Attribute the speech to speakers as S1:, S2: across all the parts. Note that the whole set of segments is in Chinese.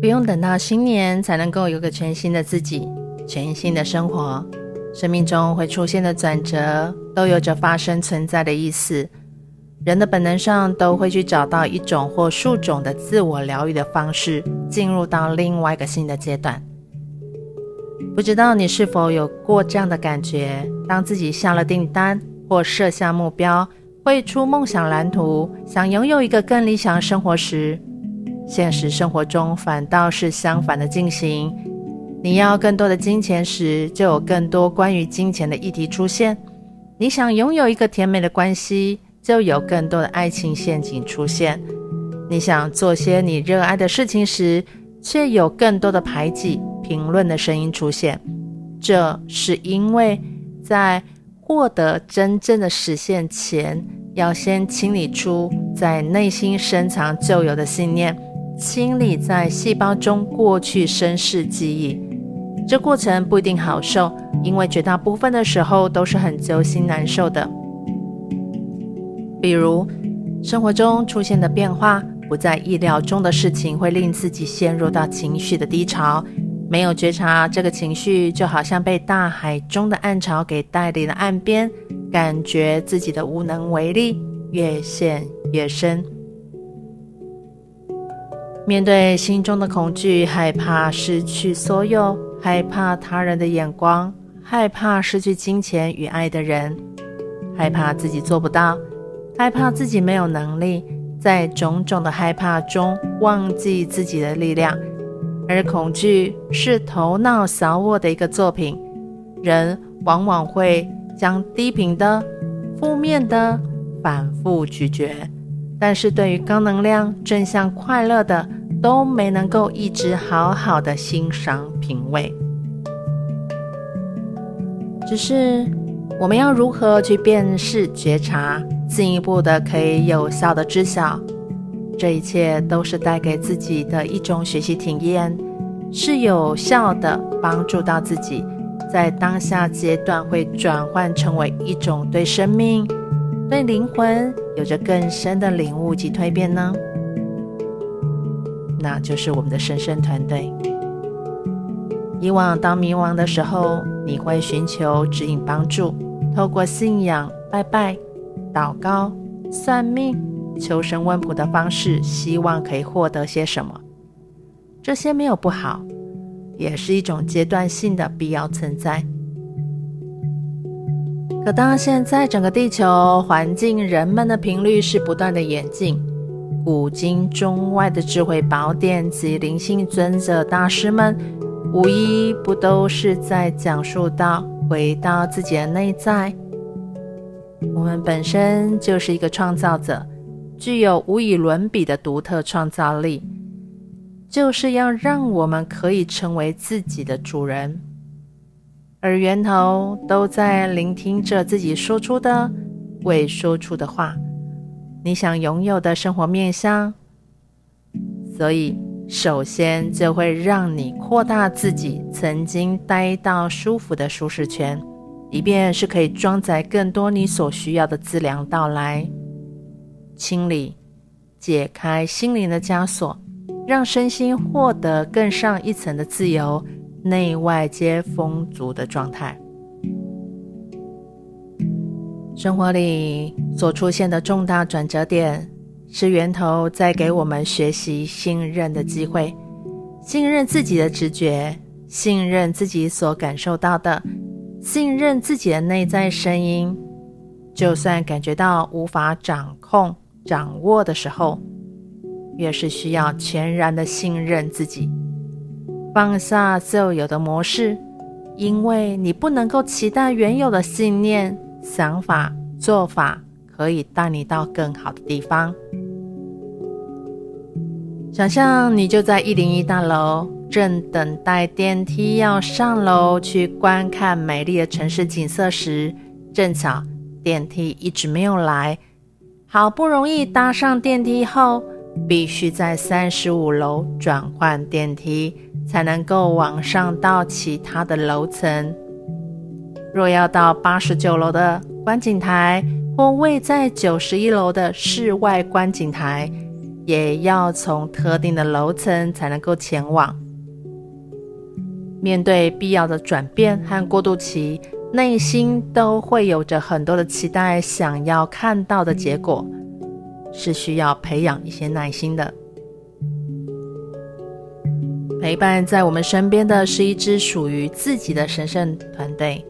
S1: 不用等到新年才能够有个全新的自己，全新的生活。生命中会出现的转折，都有着发生存在的意思。人的本能上都会去找到一种或数种的自我疗愈的方式，进入到另外一个新的阶段。不知道你是否有过这样的感觉？当自己下了订单或设下目标，绘出梦想蓝图，想拥有一个更理想的生活时，现实生活中反倒是相反的进行。你要更多的金钱时，就有更多关于金钱的议题出现；你想拥有一个甜美的关系，就有更多的爱情陷阱出现；你想做些你热爱的事情时，却有更多的排挤、评论的声音出现。这是因为在获得真正的实现前，要先清理出在内心深藏旧有的信念，清理在细胞中过去身世记忆。这过程不一定好受，因为绝大部分的时候都是很揪心难受的。比如，生活中出现的变化，不在意料中的事情，会令自己陷入到情绪的低潮。没有觉察这个情绪，就好像被大海中的暗潮给带离了岸边，感觉自己的无能为力，越陷越深。面对心中的恐惧，害怕失去所有。害怕他人的眼光，害怕失去金钱与爱的人，害怕自己做不到，害怕自己没有能力，在种种的害怕中忘记自己的力量。而恐惧是头脑小我的一个作品，人往往会将低频的、负面的反复咀嚼，但是对于高能量、正向、快乐的。都没能够一直好好的欣赏品味，只是我们要如何去辨识觉察，进一步的可以有效的知晓，这一切都是带给自己的一种学习体验，是有效的帮助到自己，在当下阶段会转换成为一种对生命、对灵魂有着更深的领悟及蜕变呢？那就是我们的神圣团队。以往当迷惘的时候，你会寻求指引帮助，透过信仰、拜拜、祷告、算命、求神问卜的方式，希望可以获得些什么。这些没有不好，也是一种阶段性的必要存在。可当现在整个地球环境、人们的频率是不断的演进。古今中外的智慧宝典及灵性尊者大师们，无一不都是在讲述到回到自己的内在。我们本身就是一个创造者，具有无以伦比的独特创造力，就是要让我们可以成为自己的主人。而源头都在聆听着自己说出的未说出的话。你想拥有的生活面向，所以首先就会让你扩大自己曾经待到舒服的舒适圈，以便是可以装载更多你所需要的资粮到来，清理、解开心灵的枷锁，让身心获得更上一层的自由，内外皆丰足的状态。生活里所出现的重大转折点，是源头在给我们学习信任的机会，信任自己的直觉，信任自己所感受到的，信任自己的内在声音。就算感觉到无法掌控、掌握的时候，越是需要全然的信任自己，放下旧有的模式，因为你不能够期待原有的信念。想法、做法可以带你到更好的地方。想象你就在一零一大楼，正等待电梯要上楼去观看美丽的城市景色时，正巧电梯一直没有来。好不容易搭上电梯后，必须在三十五楼转换电梯，才能够往上到其他的楼层。若要到八十九楼的观景台，或位在九十一楼的室外观景台，也要从特定的楼层才能够前往。面对必要的转变和过渡期，内心都会有着很多的期待，想要看到的结果，是需要培养一些耐心的。陪伴在我们身边的是一支属于自己的神圣团队。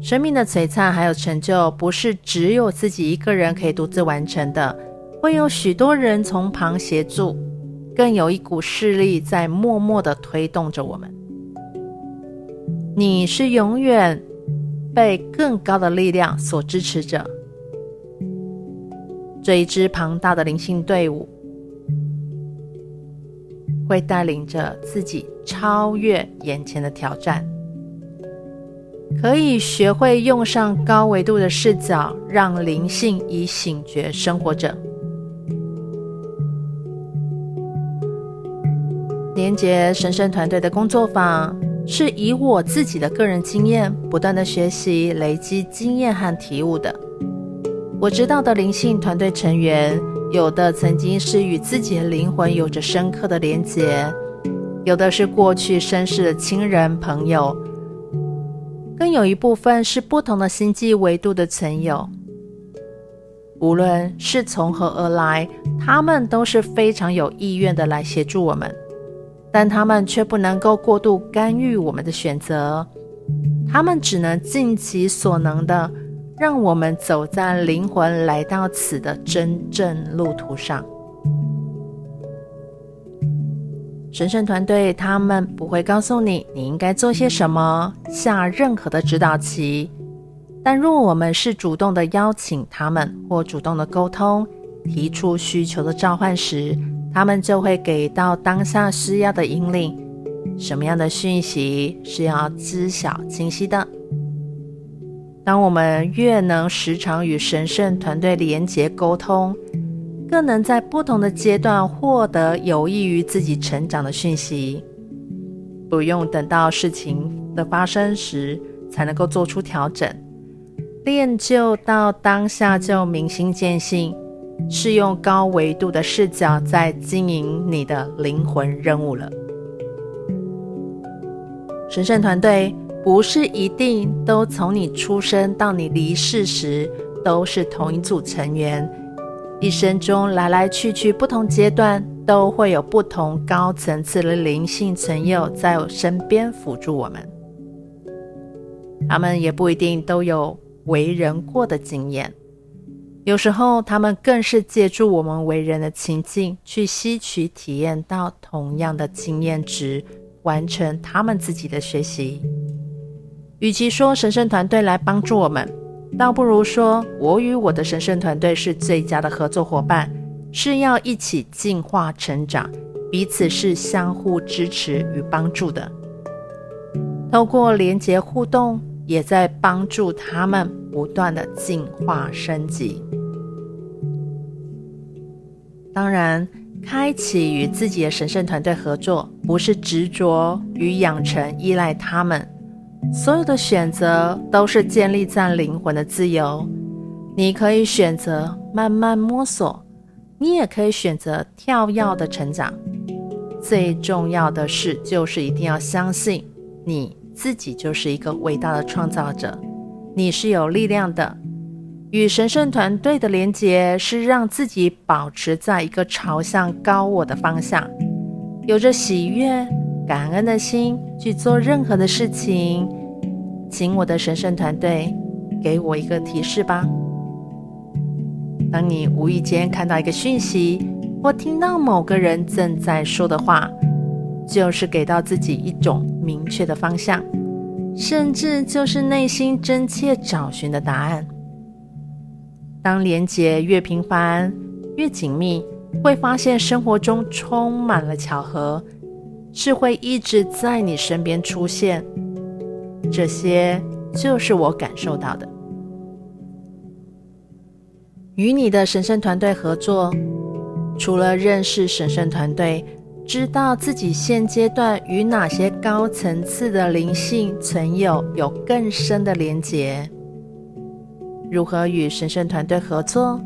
S1: 生命的璀璨还有成就，不是只有自己一个人可以独自完成的，会有许多人从旁协助，更有一股势力在默默地推动着我们。你是永远被更高的力量所支持着，这一支庞大的灵性队伍会带领着自己超越眼前的挑战。可以学会用上高维度的视角，让灵性以醒觉生活着。连结神圣团队的工作坊，是以我自己的个人经验，不断的学习、累积经验和体悟的。我知道的灵性团队成员，有的曾经是与自己的灵魂有着深刻的连结，有的是过去身世的亲人朋友。更有一部分是不同的星际维度的存有，无论是从何而来，他们都是非常有意愿的来协助我们，但他们却不能够过度干预我们的选择，他们只能尽其所能的让我们走在灵魂来到此的真正路途上。神圣团队，他们不会告诉你你应该做些什么，下任何的指导棋。但若我们是主动的邀请他们，或主动的沟通，提出需求的召唤时，他们就会给到当下需要的引领。什么样的讯息是要知晓清晰的？当我们越能时常与神圣团队连结沟通，更能在不同的阶段获得有益于自己成长的讯息，不用等到事情的发生时才能够做出调整，练就到当下就明心见性，是用高维度的视角在经营你的灵魂任务了。神圣团队不是一定都从你出生到你离世时都是同一组成员。一生中来来去去，不同阶段都会有不同高层次的灵性存有在我身边辅助我们。他们也不一定都有为人过的经验，有时候他们更是借助我们为人的情境，去吸取体验到同样的经验值，完成他们自己的学习。与其说神圣团队来帮助我们，倒不如说，我与我的神圣团队是最佳的合作伙伴，是要一起进化成长，彼此是相互支持与帮助的。透过连结互动，也在帮助他们不断的进化升级。当然，开启与自己的神圣团队合作，不是执着与养成依赖他们。所有的选择都是建立在灵魂的自由。你可以选择慢慢摸索，你也可以选择跳跃的成长。最重要的是，就是一定要相信你自己就是一个伟大的创造者，你是有力量的。与神圣团队的连结是让自己保持在一个朝向高我的方向，有着喜悦、感恩的心去做任何的事情。请我的神圣团队给我一个提示吧。当你无意间看到一个讯息，或听到某个人正在说的话，就是给到自己一种明确的方向，甚至就是内心真切找寻的答案。当连结越频繁、越紧密，会发现生活中充满了巧合，是会一直在你身边出现。这些就是我感受到的。与你的神圣团队合作，除了认识神圣团队，知道自己现阶段与哪些高层次的灵性存有有更深的连结，如何与神圣团队合作，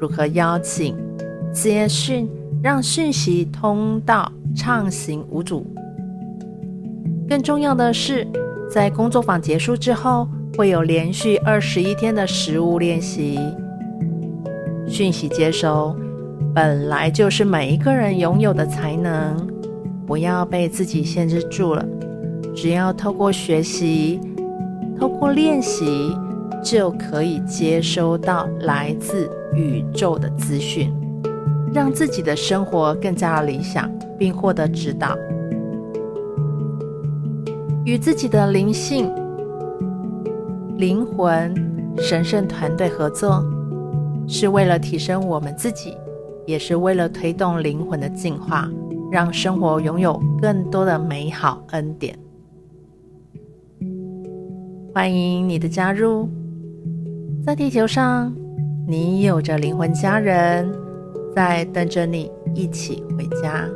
S1: 如何邀请、接讯、让讯息通道畅行无阻。更重要的是，在工作坊结束之后，会有连续二十一天的实物练习。讯息接收本来就是每一个人拥有的才能，不要被自己限制住了。只要透过学习，透过练习，就可以接收到来自宇宙的资讯，让自己的生活更加理想，并获得指导。与自己的灵性、灵魂、神圣团队合作，是为了提升我们自己，也是为了推动灵魂的进化，让生活拥有更多的美好恩典。欢迎你的加入，在地球上，你有着灵魂家人，在等着你一起回家。